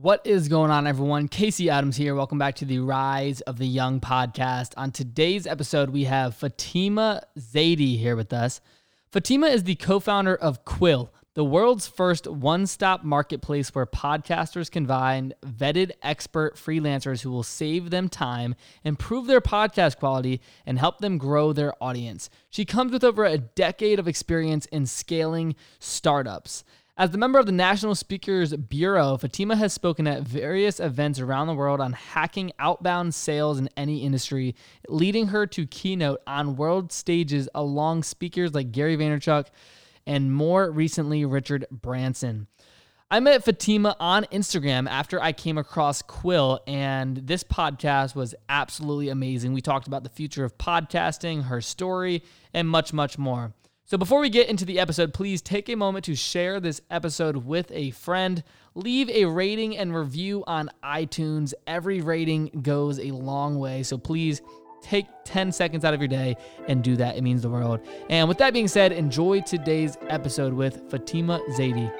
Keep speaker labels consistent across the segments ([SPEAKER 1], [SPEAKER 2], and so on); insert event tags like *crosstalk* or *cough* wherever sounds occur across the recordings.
[SPEAKER 1] What is going on, everyone? Casey Adams here. Welcome back to the Rise of the Young podcast. On today's episode, we have Fatima Zaidi here with us. Fatima is the co founder of Quill, the world's first one stop marketplace where podcasters can find vetted expert freelancers who will save them time, improve their podcast quality, and help them grow their audience. She comes with over a decade of experience in scaling startups. As the member of the National Speakers Bureau, Fatima has spoken at various events around the world on hacking outbound sales in any industry, leading her to keynote on world stages along speakers like Gary Vaynerchuk and more recently, Richard Branson. I met Fatima on Instagram after I came across Quill, and this podcast was absolutely amazing. We talked about the future of podcasting, her story, and much, much more. So, before we get into the episode, please take a moment to share this episode with a friend. Leave a rating and review on iTunes. Every rating goes a long way. So, please take 10 seconds out of your day and do that. It means the world. And with that being said, enjoy today's episode with Fatima Zaidi.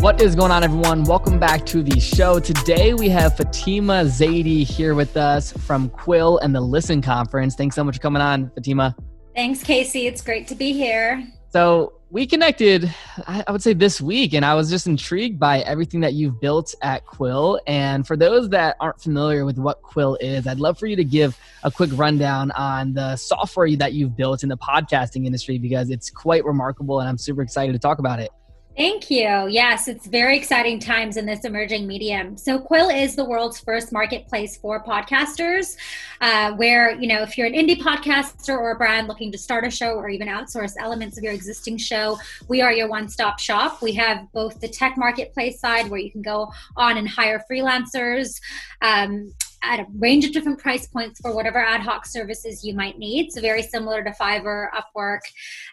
[SPEAKER 1] What is going on, everyone? Welcome back to the show. Today we have Fatima Zaidi here with us from Quill and the Listen Conference. Thanks so much for coming on, Fatima.
[SPEAKER 2] Thanks, Casey. It's great to be here.
[SPEAKER 1] So, we connected, I would say this week, and I was just intrigued by everything that you've built at Quill. And for those that aren't familiar with what Quill is, I'd love for you to give a quick rundown on the software that you've built in the podcasting industry because it's quite remarkable and I'm super excited to talk about it.
[SPEAKER 2] Thank you. Yes, it's very exciting times in this emerging medium. So, Quill is the world's first marketplace for podcasters, uh, where, you know, if you're an indie podcaster or a brand looking to start a show or even outsource elements of your existing show, we are your one stop shop. We have both the tech marketplace side where you can go on and hire freelancers. Um, at a range of different price points for whatever ad hoc services you might need. So, very similar to Fiverr, Upwork.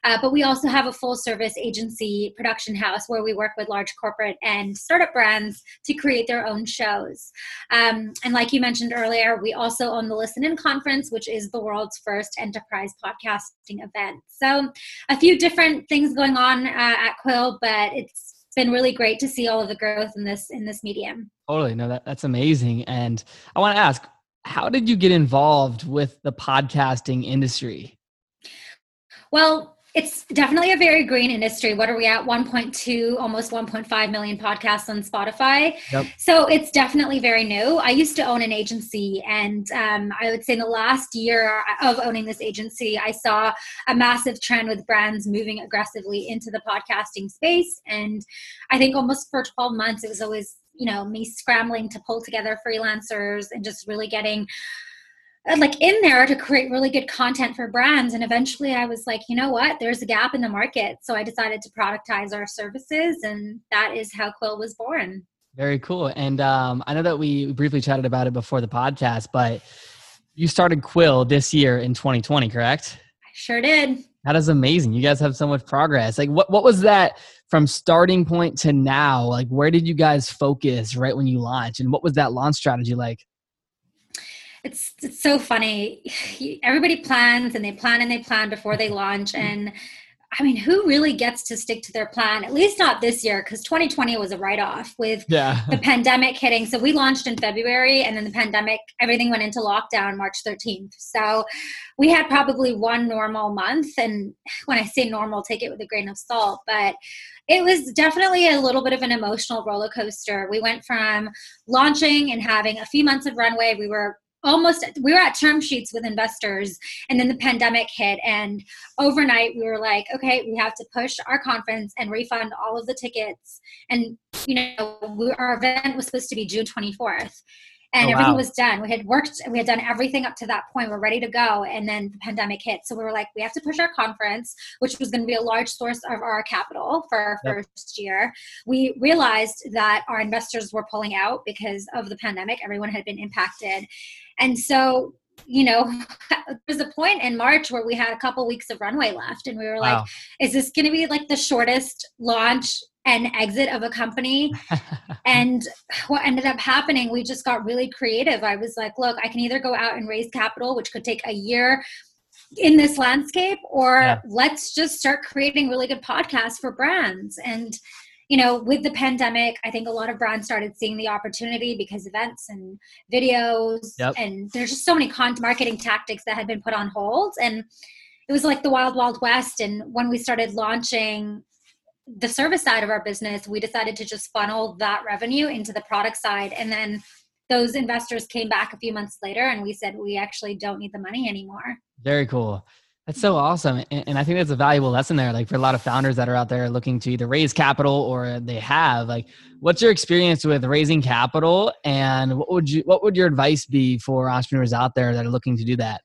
[SPEAKER 2] Uh, but we also have a full service agency production house where we work with large corporate and startup brands to create their own shows. Um, and, like you mentioned earlier, we also own the Listen In Conference, which is the world's first enterprise podcasting event. So, a few different things going on uh, at Quill, but it's been really great to see all of the growth in this in this medium.
[SPEAKER 1] Totally. No, that, that's amazing. And I want to ask, how did you get involved with the podcasting industry?
[SPEAKER 2] Well, it's definitely a very green industry. What are we at? 1.2, almost 1.5 million podcasts on Spotify. Yep. So it's definitely very new. I used to own an agency, and um, I would say in the last year of owning this agency, I saw a massive trend with brands moving aggressively into the podcasting space. And I think almost for 12 months, it was always you know me scrambling to pull together freelancers and just really getting like in there to create really good content for brands. And eventually i was like you know what? There's a gap in the market. So i decided to productize our services and that is how quill was born.
[SPEAKER 1] Very cool. And um, i know that we briefly chatted about it before the podcast but you started quill this year in 2020 correct?
[SPEAKER 2] I sure did.
[SPEAKER 1] That is amazing. You guys have so much progress. Like what, what was that from starting point to now? Like where did you guys focus right when you launched? And what was that launch strategy like
[SPEAKER 2] it's it's so funny. Everybody plans and they plan and they plan before they launch mm-hmm. and I mean, who really gets to stick to their plan? At least not this year, because 2020 was a write off with yeah. *laughs* the pandemic hitting. So we launched in February, and then the pandemic, everything went into lockdown March 13th. So we had probably one normal month. And when I say normal, take it with a grain of salt. But it was definitely a little bit of an emotional roller coaster. We went from launching and having a few months of runway. We were almost we were at term sheets with investors and then the pandemic hit and overnight we were like okay we have to push our conference and refund all of the tickets. And you know we, our event was supposed to be june 24th Oh, and oh, everything wow. was done. We had worked, we had done everything up to that point. We're ready to go. And then the pandemic hit. So we were like, we have to push our conference, which was going to be a large source of our capital for our yep. first year. We realized that our investors were pulling out because of the pandemic. Everyone had been impacted. And so you know, *laughs* there was a point in March where we had a couple weeks of runway left, and we were wow. like, "Is this going to be like the shortest launch and exit of a company?" *laughs* and what ended up happening, we just got really creative. I was like, "Look, I can either go out and raise capital, which could take a year." in this landscape or yeah. let's just start creating really good podcasts for brands and you know, with the pandemic, I think a lot of brands started seeing the opportunity because events and videos yep. and there's just so many marketing tactics that had been put on hold. And it was like the wild, wild west. And when we started launching the service side of our business, we decided to just funnel that revenue into the product side. And then those investors came back a few months later and we said, we actually don't need the money anymore.
[SPEAKER 1] Very cool. That's so awesome. And, I think that's a valuable lesson there. Like for a lot of founders that are out there looking to either raise capital or they have, like, what's your experience with raising capital and what would you, what would your advice be for entrepreneurs out there that are looking to do that?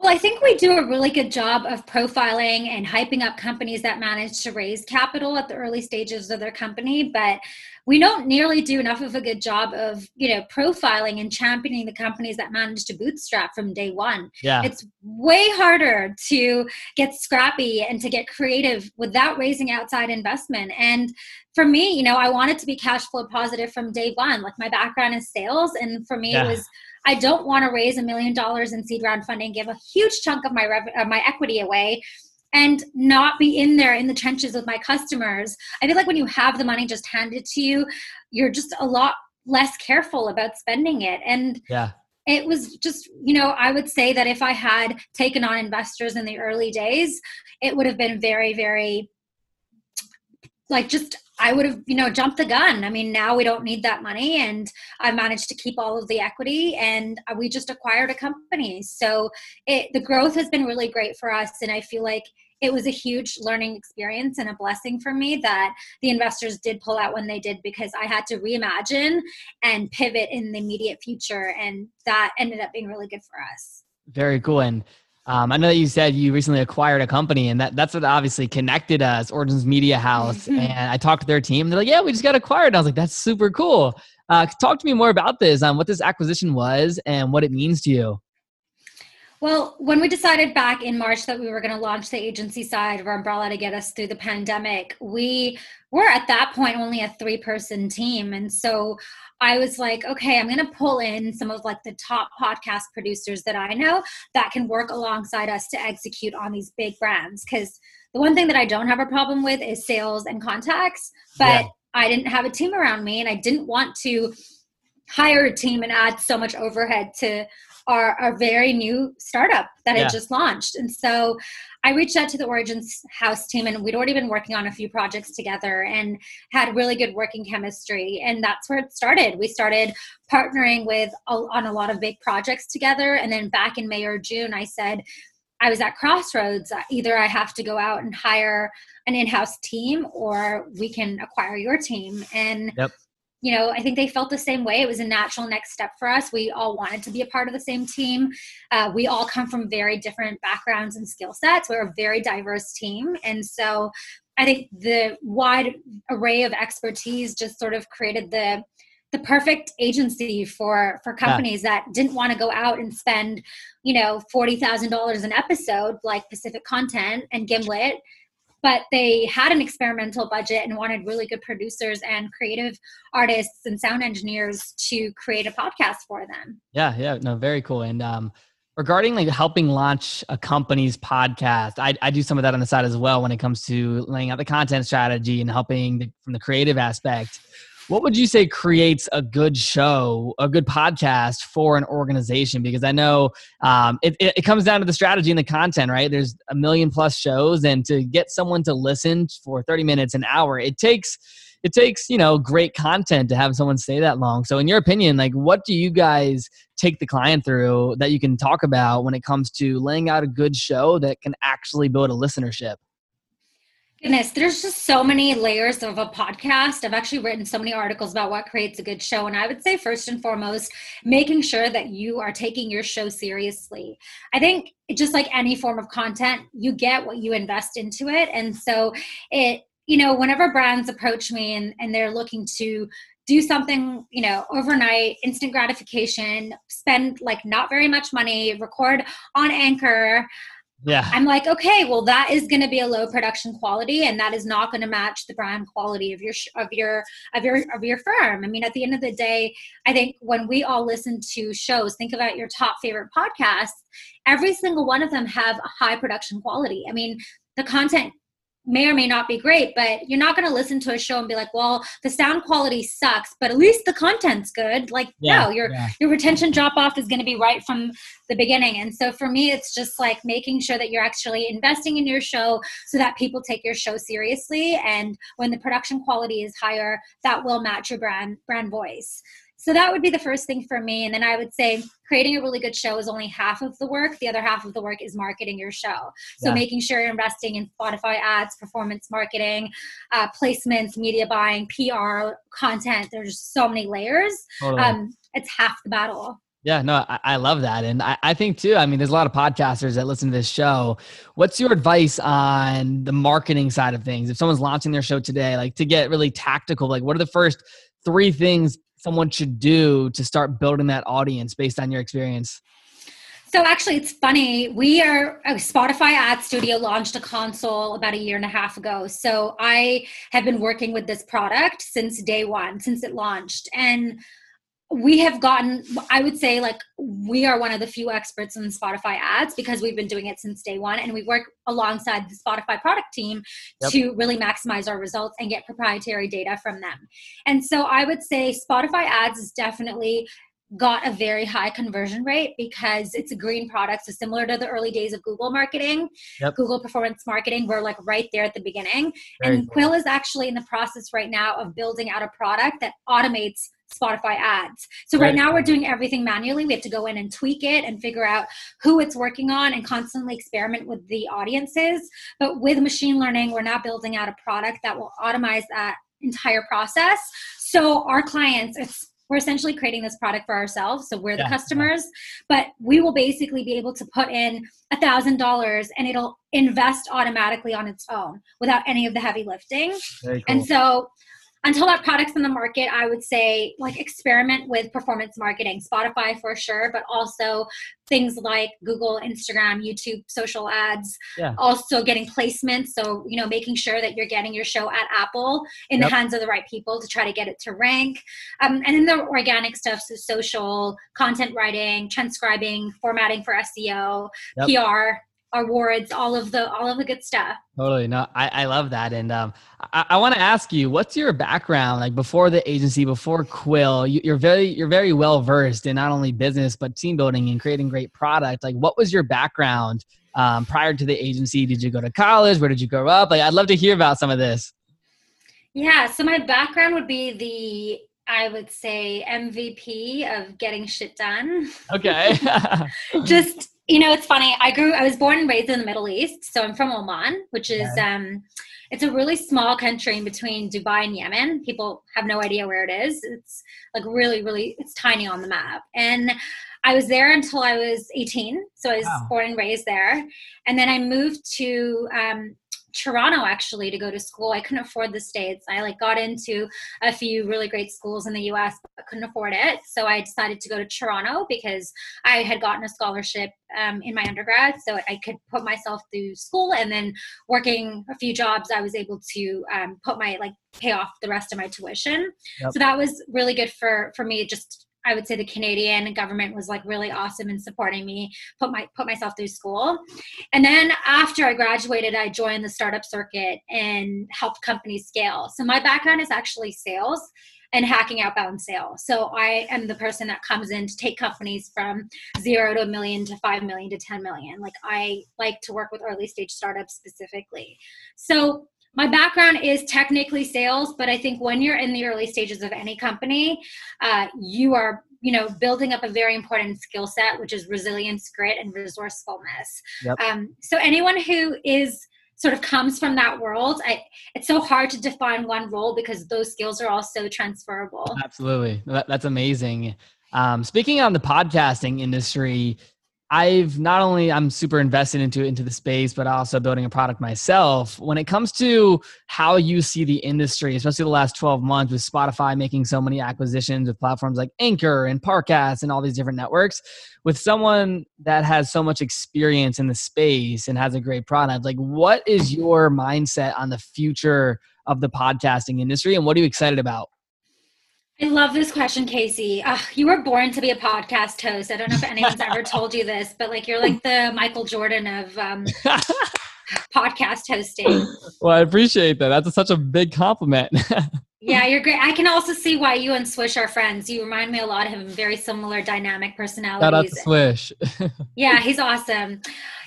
[SPEAKER 2] Well, I think we do a really good job of profiling and hyping up companies that manage to raise capital at the early stages of their company, but we don't nearly do enough of a good job of, you know, profiling and championing the companies that manage to bootstrap from day one.
[SPEAKER 1] Yeah.
[SPEAKER 2] It's way harder to get scrappy and to get creative without raising outside investment. And for me, you know, I wanted to be cash flow positive from day one. Like my background is sales and for me yeah. it was I don't want to raise a million dollars in seed round funding, give a huge chunk of my rev- uh, my equity away, and not be in there in the trenches with my customers. I feel like when you have the money just handed to you, you're just a lot less careful about spending it. And
[SPEAKER 1] yeah.
[SPEAKER 2] It was just, you know, I would say that if I had taken on investors in the early days, it would have been very, very like just I would have, you know, jumped the gun. I mean, now we don't need that money, and I managed to keep all of the equity, and we just acquired a company. So it, the growth has been really great for us, and I feel like it was a huge learning experience and a blessing for me that the investors did pull out when they did because I had to reimagine and pivot in the immediate future, and that ended up being really good for us.
[SPEAKER 1] Very cool, and um, I know that you said you recently acquired a company, and that that's what obviously connected us, Origins Media House. Mm-hmm. And I talked to their team. They're like, "Yeah, we just got acquired." And I was like, "That's super cool." Uh, talk to me more about this, um, what this acquisition was, and what it means to you.
[SPEAKER 2] Well, when we decided back in March that we were going to launch the agency side of our umbrella to get us through the pandemic, we were at that point only a three person team. And so I was like, okay, I'm going to pull in some of like the top podcast producers that I know that can work alongside us to execute on these big brands. Because the one thing that I don't have a problem with is sales and contacts, but yeah. I didn't have a team around me and I didn't want to hire a team and add so much overhead to our, our very new startup that yeah. had just launched. And so I reached out to the Origins House team, and we'd already been working on a few projects together and had really good working chemistry. And that's where it started. We started partnering with on a lot of big projects together. And then back in May or June, I said, I was at crossroads. Either I have to go out and hire an in-house team, or we can acquire your team. And yep you know, I think they felt the same way. It was a natural next step for us. We all wanted to be a part of the same team. Uh, we all come from very different backgrounds and skill sets. We're a very diverse team. And so I think the wide array of expertise just sort of created the the perfect agency for for companies yeah. that didn't want to go out and spend you know $40,000 an episode like Pacific Content and Gimlet but they had an experimental budget and wanted really good producers and creative artists and sound engineers to create a podcast for them.
[SPEAKER 1] Yeah, yeah, no, very cool. And um, regarding like helping launch a company's podcast, I, I do some of that on the side as well when it comes to laying out the content strategy and helping the, from the creative aspect what would you say creates a good show a good podcast for an organization? Because i know um, it, it, it, comes down to the strategy and the content right? There's a million plus shows and to get someone to listen for 30 minutes an hour it takes it takes you know great content to have someone stay that long. So in your opinion like what do you guys take the client through that you can talk about when it comes to laying out a good show that can actually build a listenership
[SPEAKER 2] Goodness, there's just so many layers of a podcast. I've actually written so many articles about what creates a good show. And I would say, first and foremost, making sure that you are taking your show seriously. I think just like any form of content, you get what you invest into it. And so it, you know, whenever brands approach me and, and they're looking to do something, you know, overnight, instant gratification, spend like not very much money, record on Anchor
[SPEAKER 1] yeah.
[SPEAKER 2] I'm like okay well that is going to be a low production quality and that is not going to match the brand quality of your of your of your of your firm. I mean at the end of the day i think when we all listen to shows think about your top favorite podcasts every single one of them have a high production quality. I mean the content may or may not be great, but you're not going to listen to a show and be like, "Well, the sound quality sucks, but at least the content's good." Like, yeah, no, your yeah. your retention drop off is going to be right from the beginning. And so for me, it's just like making sure that you're actually investing in your show so that people take your show seriously. And when the production quality is higher, that will match your brand brand voice. So that would be the first thing for me. And then I would say creating a really good show is only half of the work. The other half of the work is marketing your show. So yeah. making sure you're investing in Spotify ads, performance marketing, uh, placements, media buying, PR, content. There's so many layers. Totally. Um, it's half the battle.
[SPEAKER 1] Yeah, no, I, I, love that. And I, I think too, I mean, there's a lot of podcasters that listen to this show. What's your advice on the marketing side of things? If someone's launching their show today, like to get really tactical, like what are the first three things someone should do to start building that audience based on your experience?
[SPEAKER 2] So actually, it's funny. We are a Spotify Ad Studio launched a console about a year and a half ago. So I have been working with this product since day one, since it launched, and we have gotten i would say like we are one of the few experts in spotify ads because we've been doing it since day one and we work alongside the spotify product team yep. to really maximize our results and get proprietary data from them and so i would say spotify ads is definitely got a very high conversion rate because it's a green product. So similar to the early days of Google marketing, yep. Google performance marketing, we're like right there at the beginning. Very and cool. Quill is actually in the process right now of building out a product that automates Spotify ads. So right. right now we're doing everything manually. We have to go in and tweak it and figure out who it's working on and constantly experiment with the audiences. But with machine learning, we're now building out a product that will automate that entire process. So our clients, it's we're essentially creating this product for ourselves so we're the yeah. customers but we will basically be able to put in a thousand dollars and it'll invest automatically on its own without any of the heavy lifting cool. and so until that product's in the market, I would say like experiment with performance marketing, Spotify for sure, but also things like Google, Instagram, YouTube, social ads. Yeah. Also getting placements. So, you know, making sure that you're getting your show at Apple in yep. the hands of the right people to try to get it to rank. Um, and then the organic stuff, so social, content writing, transcribing, formatting for SEO, yep. PR, awards, all of the all of the good stuff.
[SPEAKER 1] Totally. No, I, I love that. And um, I, I want to ask you, what's your background like before the agency, before Quill? You, you're very you're very well versed in not only business but team building and creating great product. Like, what was your background um, prior to the agency? Did you go to college? Where did you grow up? Like, I'd love to hear about some of this.
[SPEAKER 2] Yeah. So my background would be the I would say MVP of getting shit done.
[SPEAKER 1] Okay. *laughs*
[SPEAKER 2] Just you know, it's funny. I grew. I was born and raised in the Middle East, so I'm from Oman, which is yeah. um, it's a really small country in between Dubai and Yemen. People have no idea where it is. It's like really, really, it's tiny on the map. And I was there until I was 18, so I was wow. born and raised there. And then I moved to um, Toronto actually to go to school. I couldn't afford the States. I like got into a few really great schools in the US, but couldn't afford it. So I decided to go to Toronto because I had gotten a scholarship um, in my undergrad. So I could put myself through school and then working a few jobs, I was able to um, put my like pay off the rest of my tuition. Yep. So that was really good for, for me just I would say the Canadian government was like really awesome in supporting me, put my put myself through school. And then after I graduated, I joined the startup circuit and helped companies scale. So my background is actually sales and hacking outbound sales. So I am the person that comes in to take companies from zero to a million to five million to 10 million. Like I like to work with early stage startups specifically. So my background is technically sales but i think when you're in the early stages of any company uh, you are you know building up a very important skill set which is resilience grit and resourcefulness. Yep. um, so anyone who is sort of comes from that world I, it's so hard to define one role because those skills are all so transferable.
[SPEAKER 1] Absolutely. That, that's amazing. Um, speaking on the podcasting industry I've not only I'm super invested into into the space, but also building a product myself. When it comes to how you see the industry, especially the last 12 months with Spotify making so many acquisitions with platforms like Anchor and Parcast and all these different networks, with someone that has so much experience in the space and has a great product, like what is your mindset on the future of the podcasting industry and what are you excited about?
[SPEAKER 2] I love this question, Casey. Uh, you were born to be a podcast host. I don't know if anyone's ever *laughs* told you this, but like you're like the Michael Jordan of um, *laughs* podcast hosting.
[SPEAKER 1] well, I appreciate that. That's a, such a big compliment. *laughs*
[SPEAKER 2] yeah, you're great. I can also see why you and Swish are friends. You remind me a lot of him. Very similar dynamic personalities.
[SPEAKER 1] Shout out to Swish.
[SPEAKER 2] yeah, he's awesome.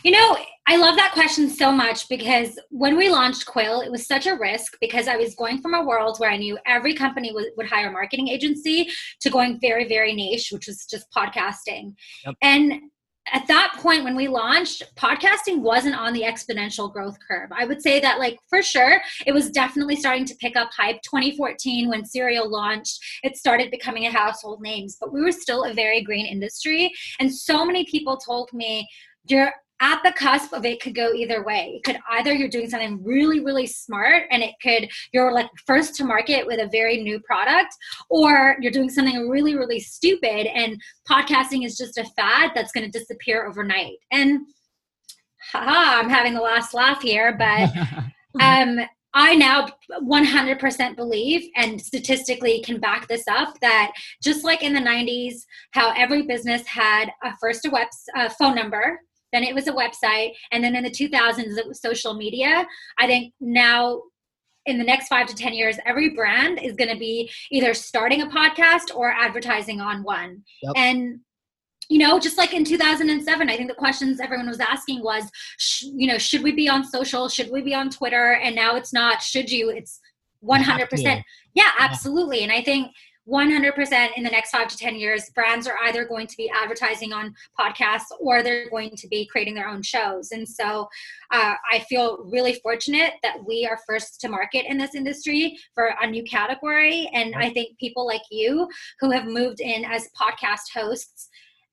[SPEAKER 2] You know, I love that question so much because when we launched Quill, it was such a risk because I was going from a world where I knew every company would, would hire a marketing agency to going very, very niche, which was just podcasting. Yep. And at that point when we launched podcasting wasn't on the exponential growth curve i would say that like for sure it was definitely starting to pick up hype 2014 when serial launched it started becoming a household names but we were still a very green industry and so many people told me you're at the cusp of it could go either way. It could either you're doing something really, really smart and it could, you're like first to market with a very new product, or you're doing something really, really stupid and podcasting is just a fad that's going to disappear overnight. And haha, I'm having the last laugh here, but *laughs* um, I now 100% believe and statistically can back this up that just like in the 90s, how every business had a first a web a phone number, then it was a website, and then in the 2000s it was social media. I think now in the next five to 10 years, every brand is going to be either starting a podcast or advertising on one. Yep. And you know just like in 2007 i think the questions everyone was asking was sh- you know should we be on social? Should we be on twitter? And now it's not should you? It's 100% yeah. absolutely. And i think 100% in the next five to 10 years, brands are either going to be advertising on podcasts or they're going to be creating their own shows. And so uh, I feel really fortunate that we are first to market in this industry for a new category. And I think people like you who have moved in as podcast hosts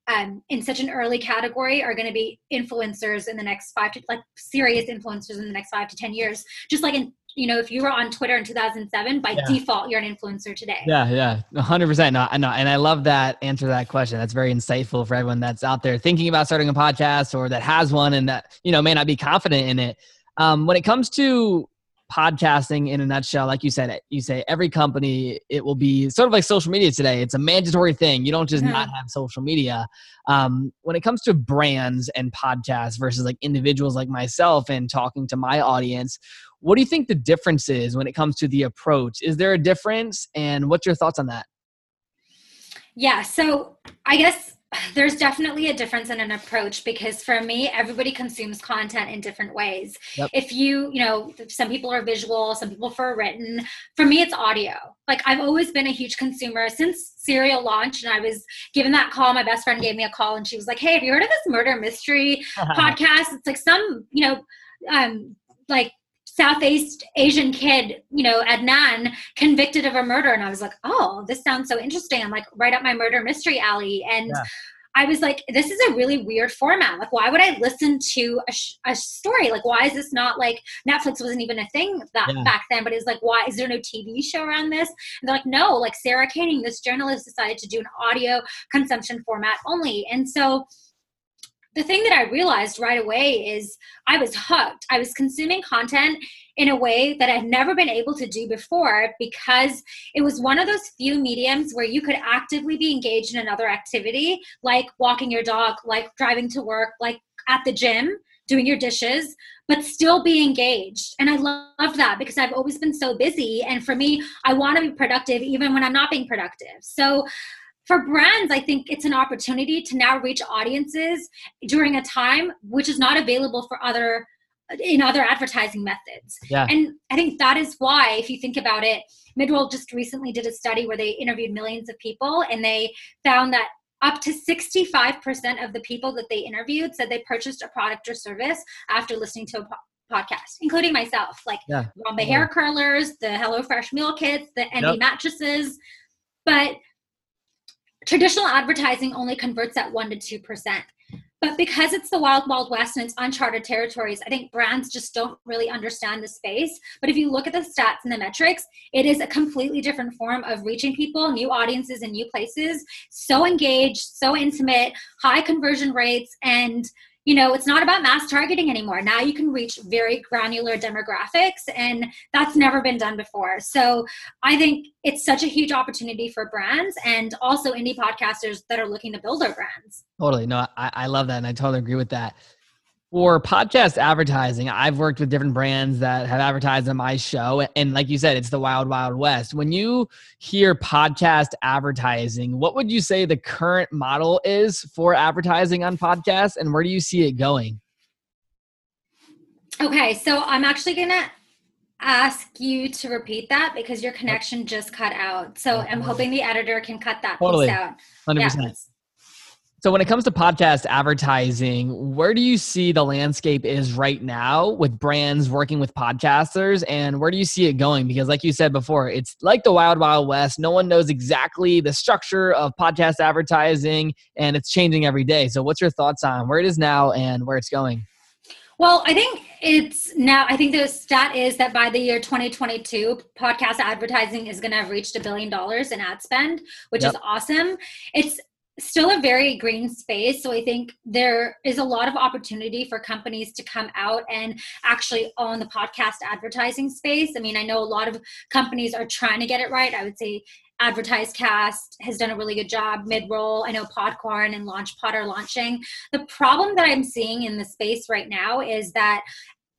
[SPEAKER 2] um, in such an early category are going to be influencers in the next five to like serious influencers in the next five to ten years just like in you know if you were on twitter in 2007 by yeah. default you're an influencer today.
[SPEAKER 1] Yeah yeah 100% no, no and i love that answer to that question. That's very insightful for everyone that's out there thinking about starting a podcast or that has one and that you know may not be confident in it. Um, when it comes to podcasting in a nutshell like you said you say every company it will be sort of like social media today. It's a mandatory thing. You don't just mm-hmm. not have social media. Um, when it comes to brands and podcasts versus like individuals like myself and talking to my audience what do you think the difference is when it comes to the approach? Is there a difference? And what's your thoughts on that?
[SPEAKER 2] Yeah so i guess *laughs* there's definitely a difference in an approach because for me everybody consumes content in different ways. Yep. if you you know some people are visual some people for written. For me it's audio. Like i've always been a huge consumer. Since serial launched and i was given that call my best friend gave me a call and she was like hey have you heard of this murder mystery *laughs* podcast? It's like some you know um like Southeast Asian kid, you know, Adnan, convicted of a murder. And I was like, oh, this sounds so interesting. I'm like, right up my murder mystery alley. And yeah. I was like, this is a really weird format. Like, why would I listen to a, sh- a story? Like, why is this not like Netflix wasn't even a thing that yeah. back then? But it's like, why is there no TV show around this? And they're like, no, like Sarah Koenig, this journalist decided to do an audio consumption format only. And so the thing that I realized right away is I was hooked. I was consuming content in a way that I'd never been able to do before because it was one of those few mediums where you could actively be engaged in another activity, like walking your dog, like driving to work, like at the gym, doing your dishes, but still be engaged. And I love that because I've always been so busy. And for me, I want to be productive even when I'm not being productive. So for brands, I think it's an opportunity to now reach audiences during a time which is not available for other in other advertising methods. Yeah. And I think that is why, if you think about it, Midroll just recently did a study where they interviewed millions of people and they found that up to 65% of the people that they interviewed said they purchased a product or service after listening to a po- podcast, including myself, like yeah. Yeah. hair curlers, the HelloFresh meal kits, the Endy yep. mattresses. But traditional advertising only converts at 1% to 2%. But because it's the wild, wild west and it's uncharted territories, I think brands just don't really understand the space. But if you look at the stats and the metrics, it is a completely different form of reaching people, new audiences, and new places. So engaged, so intimate, high conversion rates, and you know, it's not about mass targeting anymore. Now you can reach very granular demographics, and that's never been done before. So I think it's such a huge opportunity for brands and also indie podcasters that are looking to build their brands.
[SPEAKER 1] Totally. No, I, I love that. And I totally agree with that. For podcast advertising, I've worked with different brands that have advertised on my show. And like you said, it's the wild, wild west. When you hear podcast advertising, what would you say the current model is for advertising on podcasts and where do you see it going?
[SPEAKER 2] Okay, so I'm actually going to ask you to repeat that because your connection just cut out. So oh, I'm hoping the editor can cut that totally. piece out.
[SPEAKER 1] 100%. Yeah. So when it comes to podcast advertising, where do you see the landscape is right now with brands working with podcasters and where do you see it going? Because like you said before, it's like the wild wild west. No one knows exactly the structure of podcast advertising and it's changing every day. So what's your thoughts on where it is now and where it's going?
[SPEAKER 2] Well, I think it's now, I think the stat is that by the year 2022, podcast advertising is going to have reached a billion dollars in ad spend, which yep. is awesome. It's still a very green space. So I think there is a lot of opportunity for companies to come out and actually own the podcast advertising space. I mean, I know a lot of companies are trying to get it right. I would say AdvertiseCast has done a really good job. Midroll, I know Podcorn and LaunchPod are launching. The problem that I'm seeing in the space right now is that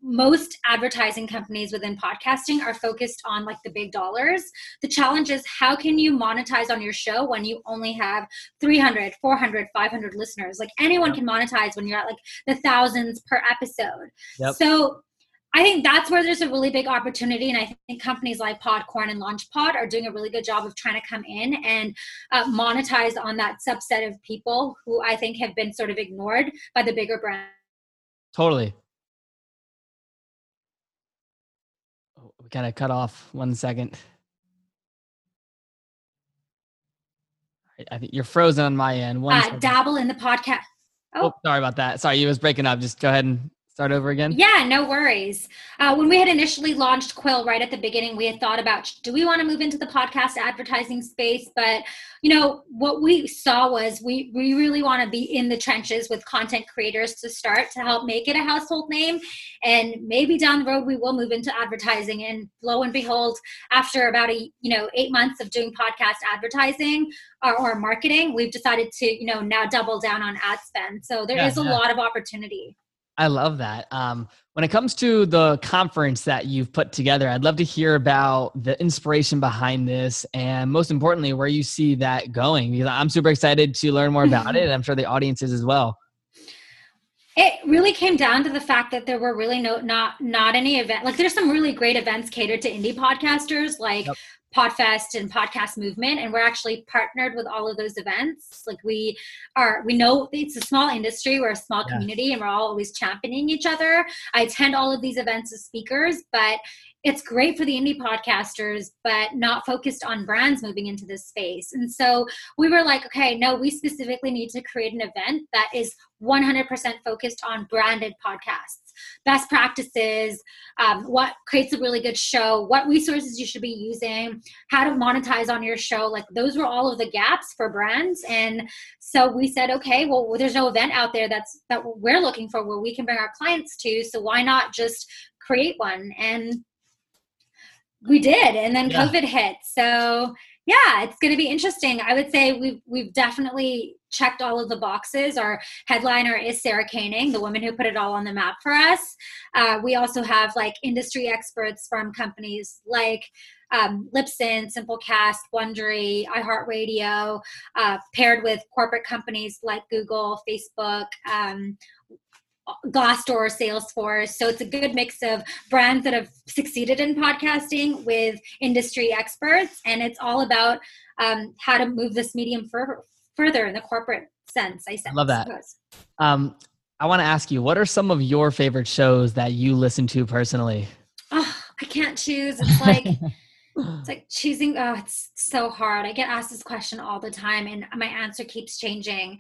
[SPEAKER 2] most advertising companies within podcasting are focused on like the big dollars. The challenge is how can you monetize on your show when you only have 300, 400, 500 listeners? Like anyone yep. can monetize when you're at like the thousands per episode. Yep. So I think that's where there's a really big opportunity, and I think companies like Podcorn and LaunchPod are doing a really good job of trying to come in and uh, monetize on that subset of people who I think have been sort of ignored by the bigger brands.
[SPEAKER 1] Totally, kind of cut off one second. I think you're frozen on my end. One
[SPEAKER 2] uh, dabble in the podcast.
[SPEAKER 1] Oh. oh, sorry about that. Sorry, you was breaking up. Just go ahead and start over again?
[SPEAKER 2] Yeah, no worries. Uh, when we had initially launched Quill right at the beginning, we had thought about do we want to move into the podcast advertising space? But you know what we saw was we we really want to be in the trenches with content creators to start to help make it a household name, and maybe down the road we will move into advertising. And lo and behold, after about a you know eight months of doing podcast advertising or, or marketing, we've decided to you know now double down on ad spend. So there yeah, is a yeah. lot of opportunity.
[SPEAKER 1] I love that. Um, when it comes to the conference that you've put together, I'd love to hear about the inspiration behind this and most importantly, where you see that going. Because I'm super excited to learn more about it, *laughs* and I'm sure the audience is as well.
[SPEAKER 2] It really came down to the fact that there were really no not not any event like there's some really great events catered to indie podcasters like yep. Podfest and Podcast Movement, and we're actually partnered with all of those events. Like we are, we know it's a small industry, we're a small yeah. community, and we're all always championing each other. I attend all of these events as speakers, but it's great for the indie podcasters, but not focused on brands moving into this space. And so we were like, okay, no, we specifically need to create an event that is 100% focused on branded podcasts, best practices, um, what creates a really good show, what resources you should be using, how to monetize on your show. Like those were all of the gaps for brands. And so we said, okay, well, there's no event out there that's that we're looking for where we can bring our clients to. So why not just create one? And we did, and then yeah. COVID hit. So yeah, it's going to be interesting. I would say we've we've definitely checked all of the boxes. Our headliner is Sarah Koenig, the woman who put it all on the map for us. Uh, we also have like industry experts from companies like um, Libsyn, Simplecast, Wondery, iHeartRadio, uh, paired with corporate companies like Google, Facebook, um, Glassdoor, Salesforce. So it's a good mix of brands that have succeeded in podcasting with industry experts, and it's all about um, how to move this medium further in the corporate sense. I
[SPEAKER 1] love that. Um, I want to ask you, what are some of your favorite shows that you listen to personally?
[SPEAKER 2] Oh, I can't choose. It's like *laughs* it's like choosing. Oh, it's so hard. I get asked this question all the time, and my answer keeps changing.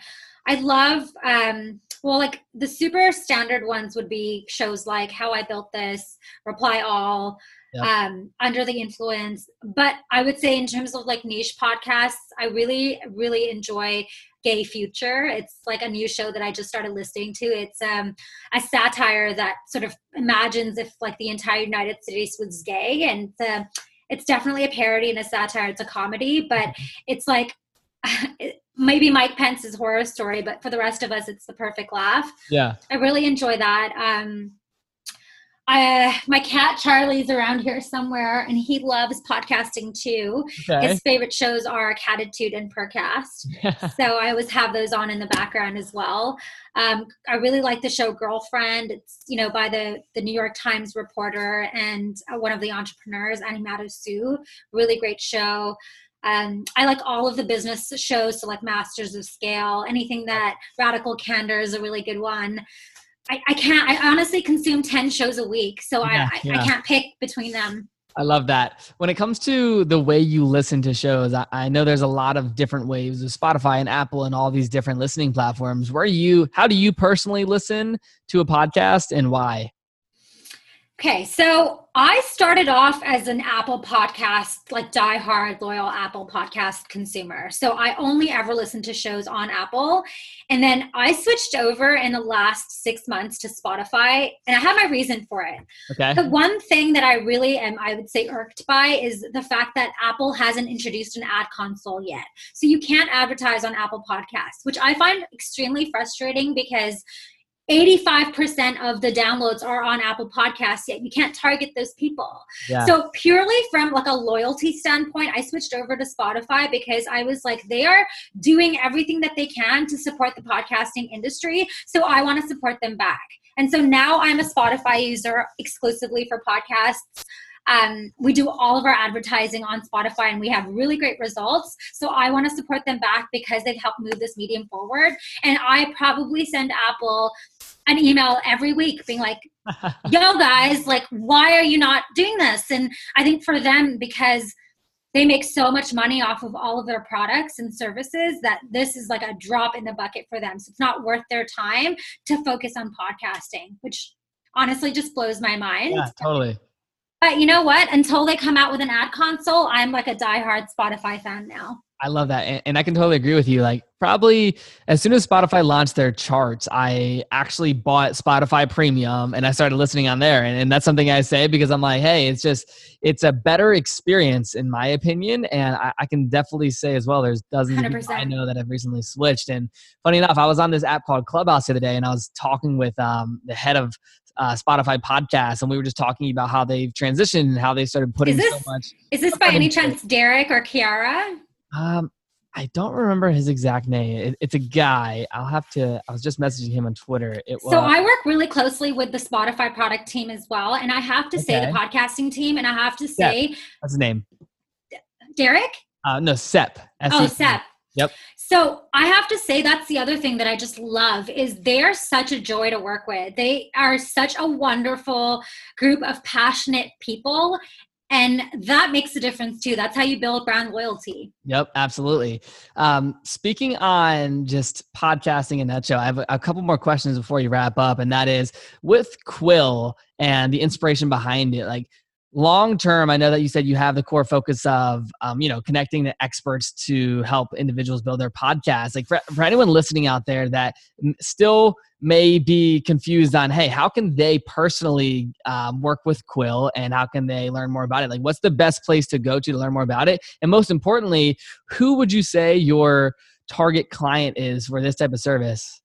[SPEAKER 2] I love um well like the super standard ones would be shows like How I Built This, Reply All, yeah. um Under the Influence, but I would say in terms of like niche podcasts, I really really enjoy Gay Future. It's like a new show that I just started listening to. It's um, a satire that sort of imagines if like the entire United States was gay, and it's, uh, it's definitely a parody and a satire. It's a comedy, but mm-hmm. it's like *laughs* maybe Mike Pence's horror story, but for the rest of us, it's the perfect laugh.
[SPEAKER 1] Yeah.
[SPEAKER 2] I really enjoy that. Um, I, my cat Charlie's around here somewhere, and he loves podcasting too.
[SPEAKER 1] Okay.
[SPEAKER 2] His favorite shows are Catitude and Percast. *laughs* so I always have those on in the background as well. Um, I really like the show Girlfriend. It's you know by the the New York Times reporter and uh, one of the entrepreneurs, Annie Matoussu. Really great show. Um, I like all of the business shows, so like Masters of Scale, anything that Radical Candor is a really good one. I, I can't. I honestly consume ten shows a week, so
[SPEAKER 1] Yeah,
[SPEAKER 2] I, I,
[SPEAKER 1] yeah.
[SPEAKER 2] I can't pick between them.
[SPEAKER 1] I love that. When it comes to the way you listen to shows, I, I know there's a lot of different ways with Spotify and Apple and all these different listening platforms. Where you, how do you personally listen to a podcast and why?
[SPEAKER 2] Okay, so I started off as an Apple podcast, like diehard loyal Apple podcast consumer. So I only ever listened to shows on Apple. And then I switched over in the last six months to Spotify, and I have my reason for it.
[SPEAKER 1] Okay.
[SPEAKER 2] The one thing that I really am, I would say, irked by is the fact that Apple hasn't introduced an ad console yet. So you can't advertise on Apple Podcasts, which I find extremely frustrating because 85% of the downloads are on Apple Podcasts, yet you can't target those people.
[SPEAKER 1] Yeah.
[SPEAKER 2] So purely from like a loyalty standpoint, I switched over to Spotify because I was like, they are doing everything that they can to support the podcasting industry. So I want to support them back. And so now I'm a Spotify user exclusively for podcasts. Um, we do all of our advertising on Spotify and we have really great results. So I want to support them back because they've helped move this medium forward. And I probably send Apple an email every week being like, *laughs* yo guys, like, why are you not doing this? And I think for them, because they make so much money off of all of their products and services that this is like a drop in the bucket for them. So it's not worth their time to focus on podcasting, which honestly just blows my mind.
[SPEAKER 1] yeah, totally.
[SPEAKER 2] But you know what? Until they come out with an ad console, I'm like a diehard Spotify fan now.
[SPEAKER 1] I love that. And, and I can totally agree with you. Like, probably as soon as Spotify launched their charts, I actually bought Spotify Premium and I started listening on there. And, and that's something I say because I'm like, hey, it's just, it's a better experience in my opinion. And I, I can definitely say as well, there's dozens of people I know that have recently switched. And funny enough, I was on this app called Clubhouse the other day and I was talking with um, the head of uh, Spotify podcast and we were just talking about how they've transitioned and how they started putting
[SPEAKER 2] Is
[SPEAKER 1] so much
[SPEAKER 2] Is this by any chance Derek or Kiara?
[SPEAKER 1] Um, I don't remember his exact name. It, it's a guy. I'll have to. I was just messaging him on Twitter. It was.
[SPEAKER 2] So I work really closely with the Spotify product team as well. And I have to say, the podcasting team, and I have to say,
[SPEAKER 1] what's his name?
[SPEAKER 2] Derek?
[SPEAKER 1] Uh, no, Sep.
[SPEAKER 2] Oh,
[SPEAKER 1] S-E-P. Yep.
[SPEAKER 2] So I have to say that's the other thing that I just love is they're such a joy to work with. They are such a wonderful group of passionate people. And that makes a difference too. That's how you build brand loyalty.
[SPEAKER 1] Yep, absolutely. Um, speaking on just podcasting in that show I have a, a couple more questions before you wrap up, and that is with Quill and the inspiration behind it. Like long term, I know that you said you have the core focus of um, you know connecting the experts to help individuals build their podcasts. Like for, for anyone listening out there that still may be confused on hey how can they personally um, work with quill and how can they learn more about it? Like what's the best place to go to to learn more about it? And most importantly who would you say your target client is for this type of service?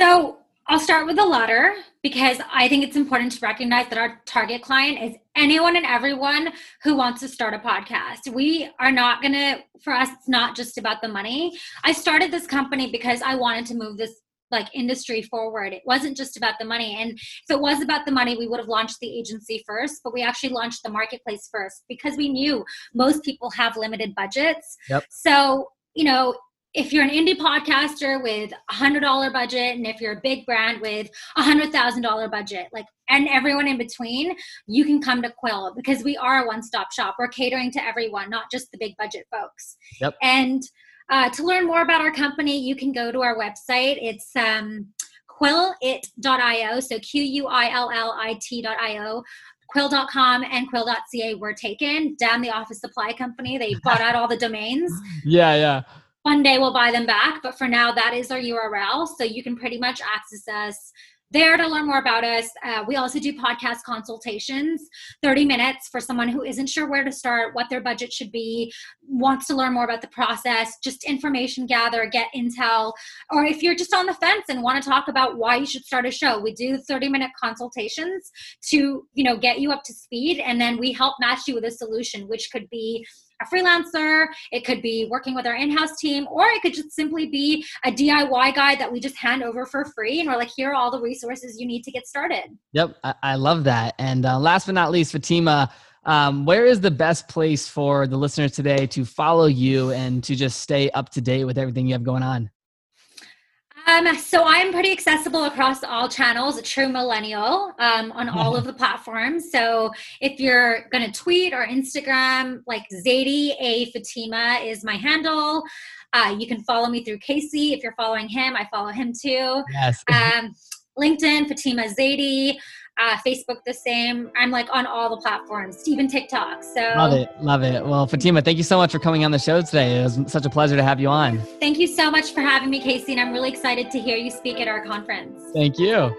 [SPEAKER 2] So I'll start with the latter because I think it's important to recognize that our target client is anyone and everyone who wants to start a podcast. We are not going to, for us, it's not just about the money. I started this company because I wanted to move this like industry forward. It wasn't just about the money. And if it was about the money, we would have launched the agency first, but we actually launched the marketplace first because we knew most people have limited budgets.
[SPEAKER 1] Yep.
[SPEAKER 2] So, you know, if you're an indie podcaster with a hundred dollar budget and if you're a big brand with a hundred thousand dollar budget like and everyone in between you can come to quill because we are a one-stop shop. We're catering to everyone not just the big budget folks.
[SPEAKER 1] Yep.
[SPEAKER 2] and uh, to learn more about our company you can go to our website. It's um, quillit.io so q-u-i-l-l-i-t.io quill.com and quill.ca were taken. Damn the office supply company. They bought out all the domains. *laughs*
[SPEAKER 1] Yeah yeah
[SPEAKER 2] one day we'll buy them back but for now that is our url so you can pretty much access us there to learn more about us. Uh, we also do podcast consultations, 30 minutes for someone who isn't sure where to start, what their budget should be, wants to learn more about the process, just information gather, get intel, or if you're just on the fence and want to talk about why you should start a show, we do 30 minute consultations to, you know, get you up to speed and then we help match you with a solution which could be a freelancer, it could be working with our in-house team, or it could just simply be a DIY guide that we just hand over for free and we're like, here are all the resources you need to get started.
[SPEAKER 1] Yep, I, I love that. And uh, last but not least, Fatima, um, where is the best place for the listeners today to follow you and to just stay up to date with everything you have going on?
[SPEAKER 2] Um, so I'm pretty accessible across all channels, a true millennial um, on all of the platforms. So if you're going to tweet or Instagram, like Zaidi A Fatima is my handle. Uh, you can follow me through Casey. If you're following him, I follow him too.
[SPEAKER 1] Yes.
[SPEAKER 2] um, LinkedIn, Fatima Zaidi uh, Facebook the same. I'm like on all the platforms, even TikTok. So
[SPEAKER 1] love it, love it. Well, Fatima, thank you so much for coming on the show today. It was such a pleasure to have you on.
[SPEAKER 2] Thank you so much for having me, Casey, and I'm really excited to hear you speak at our conference.
[SPEAKER 1] Thank you.